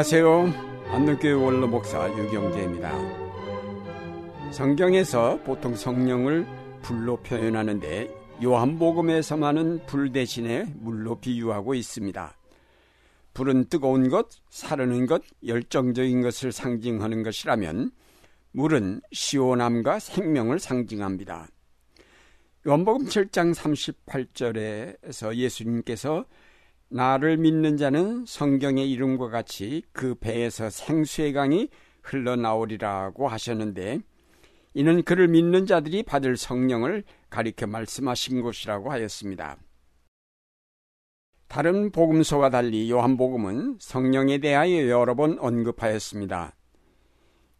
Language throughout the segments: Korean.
안녕하세요. 안동교회 원로 목사 유경재입니다. 성경에서 보통 성령을 불로 표현하는데 요한복음에서만은 불 대신에 물로 비유하고 있습니다. 불은 뜨거운 것, 사르는 것, 열정적인 것을 상징하는 것이라면 물은 시원함과 생명을 상징합니다. 요한복음 7장 38절에서 예수님께서 나를 믿는 자는 성경의 이름과 같이 그 배에서 생수의 강이 흘러나오리라고 하셨는데 이는 그를 믿는 자들이 받을 성령을 가리켜 말씀하신 것이라고 하였습니다. 다른 복음서와 달리 요한복음은 성령에 대하여 여러 번 언급하였습니다.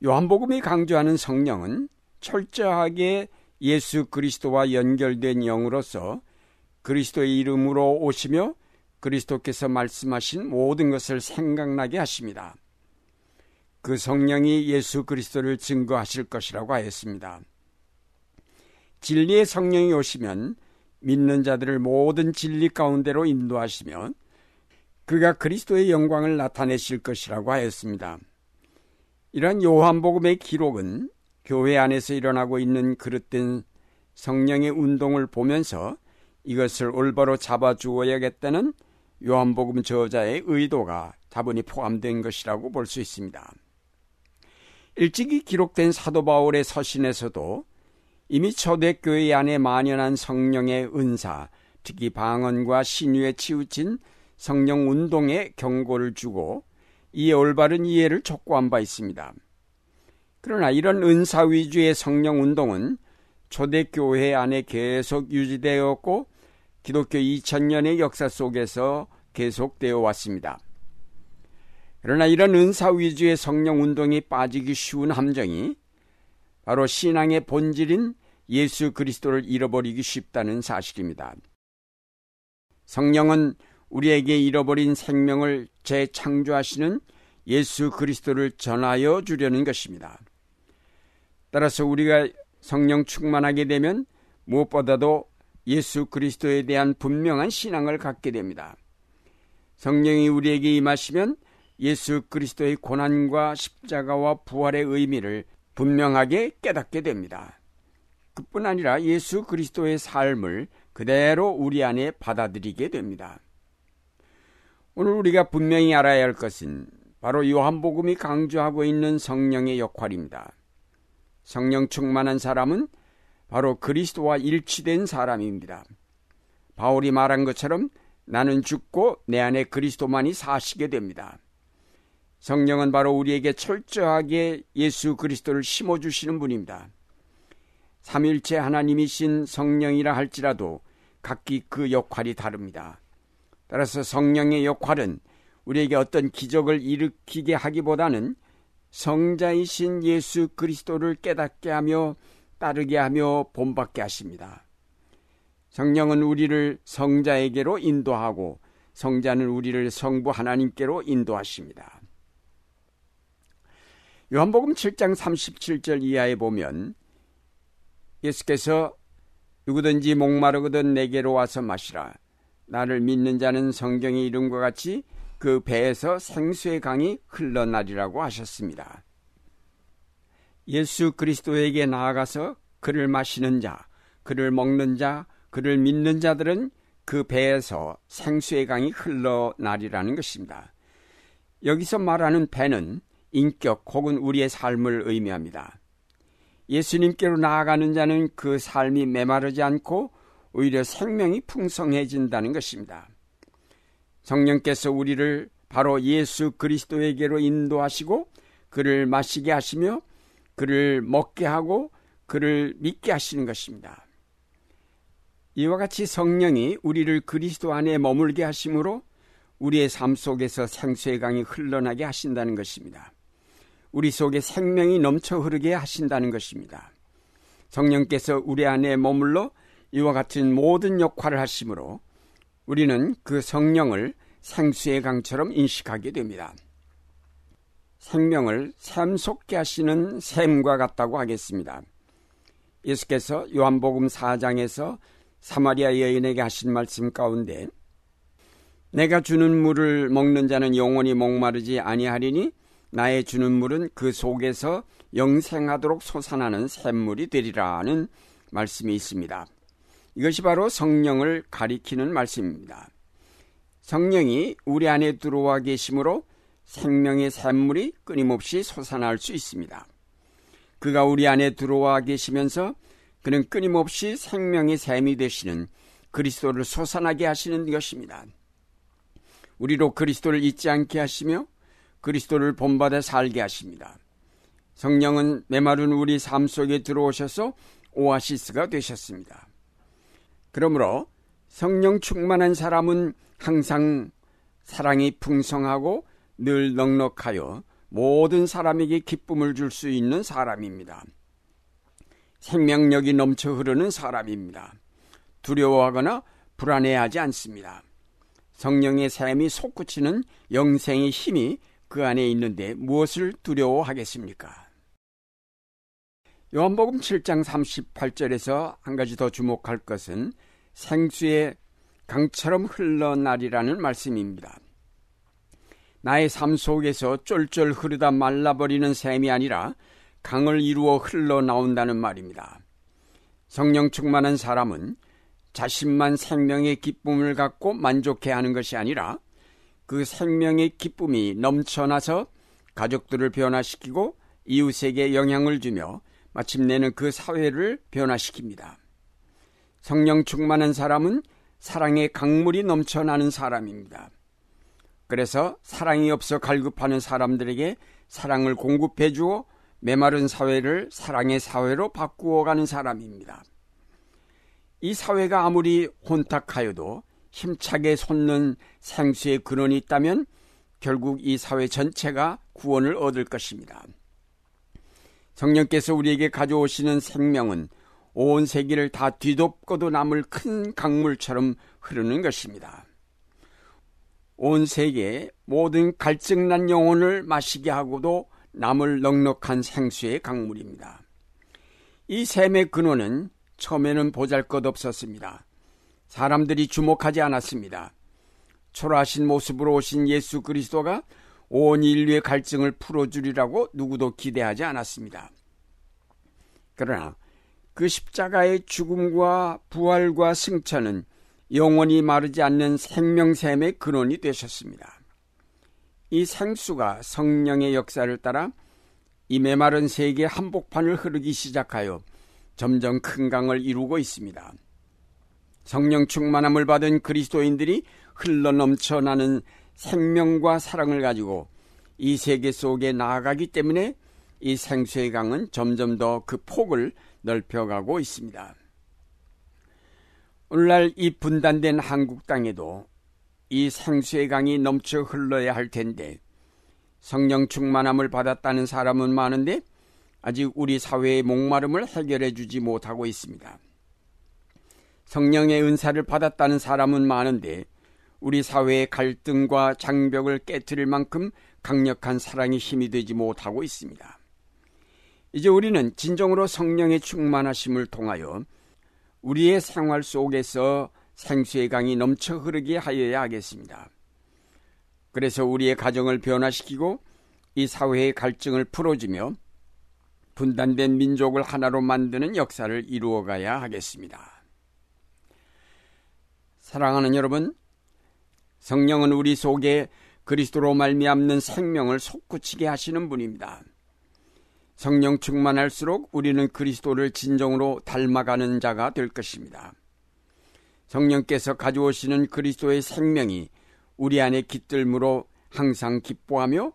요한복음이 강조하는 성령은 철저하게 예수 그리스도와 연결된 영으로서 그리스도의 이름으로 오시며 그리스도께서 말씀하신 모든 것을 생각나게 하십니다. 그 성령이 예수 그리스도를 증거하실 것이라고 하였습니다. 진리의 성령이 오시면 믿는 자들을 모든 진리 가운데로 인도하시며 그가 그리스도의 영광을 나타내실 것이라고 하였습니다. 이러한 요한복음의 기록은 교회 안에서 일어나고 있는 그릇된 성령의 운동을 보면서 이것을 올바로 잡아주어야겠다는 요한복음 저자의 의도가 다분히 포함된 것이라고 볼 수 있습니다. 일찍이 기록된 사도 바울의 서신에서도 이미 초대교회 안에 만연한 성령의 은사, 특히 방언과 신유에 치우친 성령 운동에 경고를 주고 이에 올바른 이해를 촉구한 바 있습니다. 그러나 이런 은사 위주의 성령 운동은 초대교회 안에 계속 유지되었고 기독교 2000년의 역사 속에서 계속되어 왔습니다. 그러나 이런 은사 위주의 성령 운동이 빠지기 쉬운 함정이 바로 신앙의 본질인 예수 그리스도를 잃어버리기 쉽다는 사실입니다. 성령은 우리에게 잃어버린 생명을 재창조하시는 예수 그리스도를 전하여 주려는 것입니다. 따라서 우리가 성령 충만하게 되면 무엇보다도 예수 그리스도에 대한 분명한 신앙을 갖게 됩니다. 성령이 우리에게 임하시면 예수 그리스도의 고난과 십자가와 부활의 의미를 분명하게 깨닫게 됩니다. 그뿐 아니라 예수 그리스도의 삶을 그대로 우리 안에 받아들이게 됩니다. 오늘 우리가 분명히 알아야 할 것은 바로 요한복음이 강조하고 있는 성령의 역할입니다. 성령 충만한 사람은 바로 그리스도와 일치된 사람입니다. 바울이 말한 것처럼 나는 죽고 내 안에 그리스도만이 사시게 됩니다. 성령은 바로 우리에게 철저하게 예수 그리스도를 심어주시는 분입니다. 삼일체 하나님이신 성령이라 할지라도 각기 그 역할이 다릅니다. 따라서 성령의 역할은 우리에게 어떤 기적을 일으키게 하기보다는 성자이신 예수 그리스도를 깨닫게 하며 따르게 하며 본받게 하십니다. 성령은 우리를 성자에게로 인도하고 성자는 우리를 성부 하나님께로 인도하십니다. 요한복음 7장 37절 이하에 보면 예수께서 누구든지 목마르거든 내게로 와서 마시라. 나를 믿는 자는 성경의 이름과 같이 그 배에서 생수의 강이 흘러나리라고 하셨습니다. 예수 그리스도에게 나아가서 그를 마시는 자, 그를 먹는 자, 그를 믿는 자들은 그 배에서 생수의 강이 흘러나리라는 것입니다. 여기서 말하는 배는 인격 혹은 우리의 삶을 의미합니다. 예수님께로 나아가는 자는 그 삶이 메마르지 않고 오히려 생명이 풍성해진다는 것입니다. 성령께서 우리를 바로 예수 그리스도에게로 인도하시고 그를 마시게 하시며 그를 먹게 하고 그를 믿게 하시는 것입니다. 이와 같이 성령이 우리를 그리스도 안에 머물게 하심으로 우리의 삶 속에서 생수의 강이 흘러나게 하신다는 것입니다. 우리 속에 생명이 넘쳐 흐르게 하신다는 것입니다. 성령께서 우리 안에 머물러 이와 같은 모든 역할을 하심으로 우리는 그 성령을 생수의 강처럼 인식하게 됩니다. 생명을 샘솟게 하시는 샘과 같다고 하겠습니다. 예수께서 요한복음 4장에서 사마리아 여인에게 하신 말씀 가운데 내가 주는 물을 먹는 자는 영원히 목마르지 아니하리니 나의 주는 물은 그 속에서 영생하도록 솟아나는 샘물이 되리라는 말씀이 있습니다. 이것이 바로 성령을 가리키는 말씀입니다. 성령이 우리 안에 들어와 계심으로 생명의 샘물이 끊임없이 솟아날 수 있습니다. 그가 우리 안에 들어와 계시면서 그는 끊임없이 생명의 샘이 되시는 그리스도를 솟아나게 하시는 것입니다. 우리로 그리스도를 잊지 않게 하시며 그리스도를 본받아 살게 하십니다. 성령은 메마른 우리 삶 속에 들어오셔서 오아시스가 되셨습니다. 그러므로 성령 충만한 사람은 항상 사랑이 풍성하고 늘 넉넉하여 모든 사람에게 기쁨을 줄 수 있는 사람입니다. 생명력이 넘쳐 흐르는 사람입니다. 두려워하거나 불안해하지 않습니다. 성령의 삶이 솟구치는 영생의 힘이 그 안에 있는데 무엇을 두려워하겠습니까? 요한복음 7장 38절에서 한 가지 더 주목할 것은 생수의 강처럼 흘러나리라는 말씀입니다. 나의 삶 속에서 쫄쫄 흐르다 말라버리는 샘이 아니라 강을 이루어 흘러나온다는 말입니다. 성령 충만한 사람은 자신만 생명의 기쁨을 갖고 만족해 하는 것이 아니라 그 생명의 기쁨이 넘쳐나서 가족들을 변화시키고 이웃에게 영향을 주며 마침내는 그 사회를 변화시킵니다. 성령 충만한 사람은 사랑의 강물이 넘쳐나는 사람입니다. 그래서 사랑이 없어 갈급하는 사람들에게 사랑을 공급해 주어 메마른 사회를 사랑의 사회로 바꾸어 가는 사람입니다. 이 사회가 아무리 혼탁하여도 힘차게 솟는 생수의 근원이 있다면 결국 이 사회 전체가 구원을 얻을 것입니다. 성령께서 우리에게 가져오시는 생명은 온 세계를 다 뒤덮고도 남을 큰 강물처럼 흐르는 것입니다. 온 세계의 모든 갈증난 영혼을 마시게 하고도 남을 넉넉한 생수의 강물입니다. 이 샘의 근원은 처음에는 보잘 것 없었습니다. 사람들이 주목하지 않았습니다. 초라하신 모습으로 오신 예수 그리스도가 온 인류의 갈증을 풀어주리라고 누구도 기대하지 않았습니다. 그러나 그 십자가의 죽음과 부활과 승천은 영원히 마르지 않는 생명샘의 근원이 되셨습니다. 이 생수가 성령의 역사를 따라 이 메마른 세계 한복판을 흐르기 시작하여 점점 큰 강을 이루고 있습니다. 성령 충만함을 받은 그리스도인들이 흘러 넘쳐나는 생명과 사랑을 가지고 이 세계 속에 나아가기 때문에 이 생수의 강은 점점 더 그 폭을 넓혀가고 있습니다. 오늘날 이 분단된 한국 땅에도 이 생수의 강이 넘쳐 흘러야 할 텐데 성령 충만함을 받았다는 사람은 많은데 아직 우리 사회의 목마름을 해결해 주지 못하고 있습니다. 성령의 은사를 받았다는 사람은 많은데 우리 사회의 갈등과 장벽을 깨뜨릴 만큼 강력한 사랑의 힘이 되지 못하고 있습니다. 이제 우리는 진정으로 성령의 충만하심을 통하여 우리의 생활 속에서 생수의 강이 넘쳐 흐르게 하여야 하겠습니다. 그래서 우리의 가정을 변화시키고 이 사회의 갈증을 풀어주며 분단된 민족을 하나로 만드는 역사를 이루어가야 하겠습니다. 사랑하는 여러분, 성령은 우리 속에 그리스도로 말미암는 생명을 솟구치게 하시는 분입니다. 성령 충만할수록 우리는 그리스도를 진정으로 닮아가는 자가 될 것입니다. 성령께서 가져오시는 그리스도의 생명이 우리 안에 깃들므로 항상 기뻐하며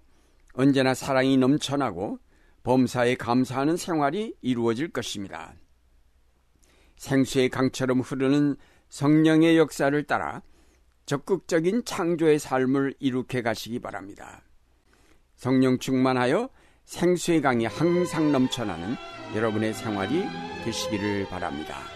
언제나 사랑이 넘쳐나고 범사에 감사하는 생활이 이루어질 것입니다. 생수의 강처럼 흐르는 성령의 역사를 따라 적극적인 창조의 삶을 이룩해 가시기 바랍니다. 성령 충만하여 생수의 강이 항상 넘쳐나는 여러분의 생활이 되시기를 바랍니다.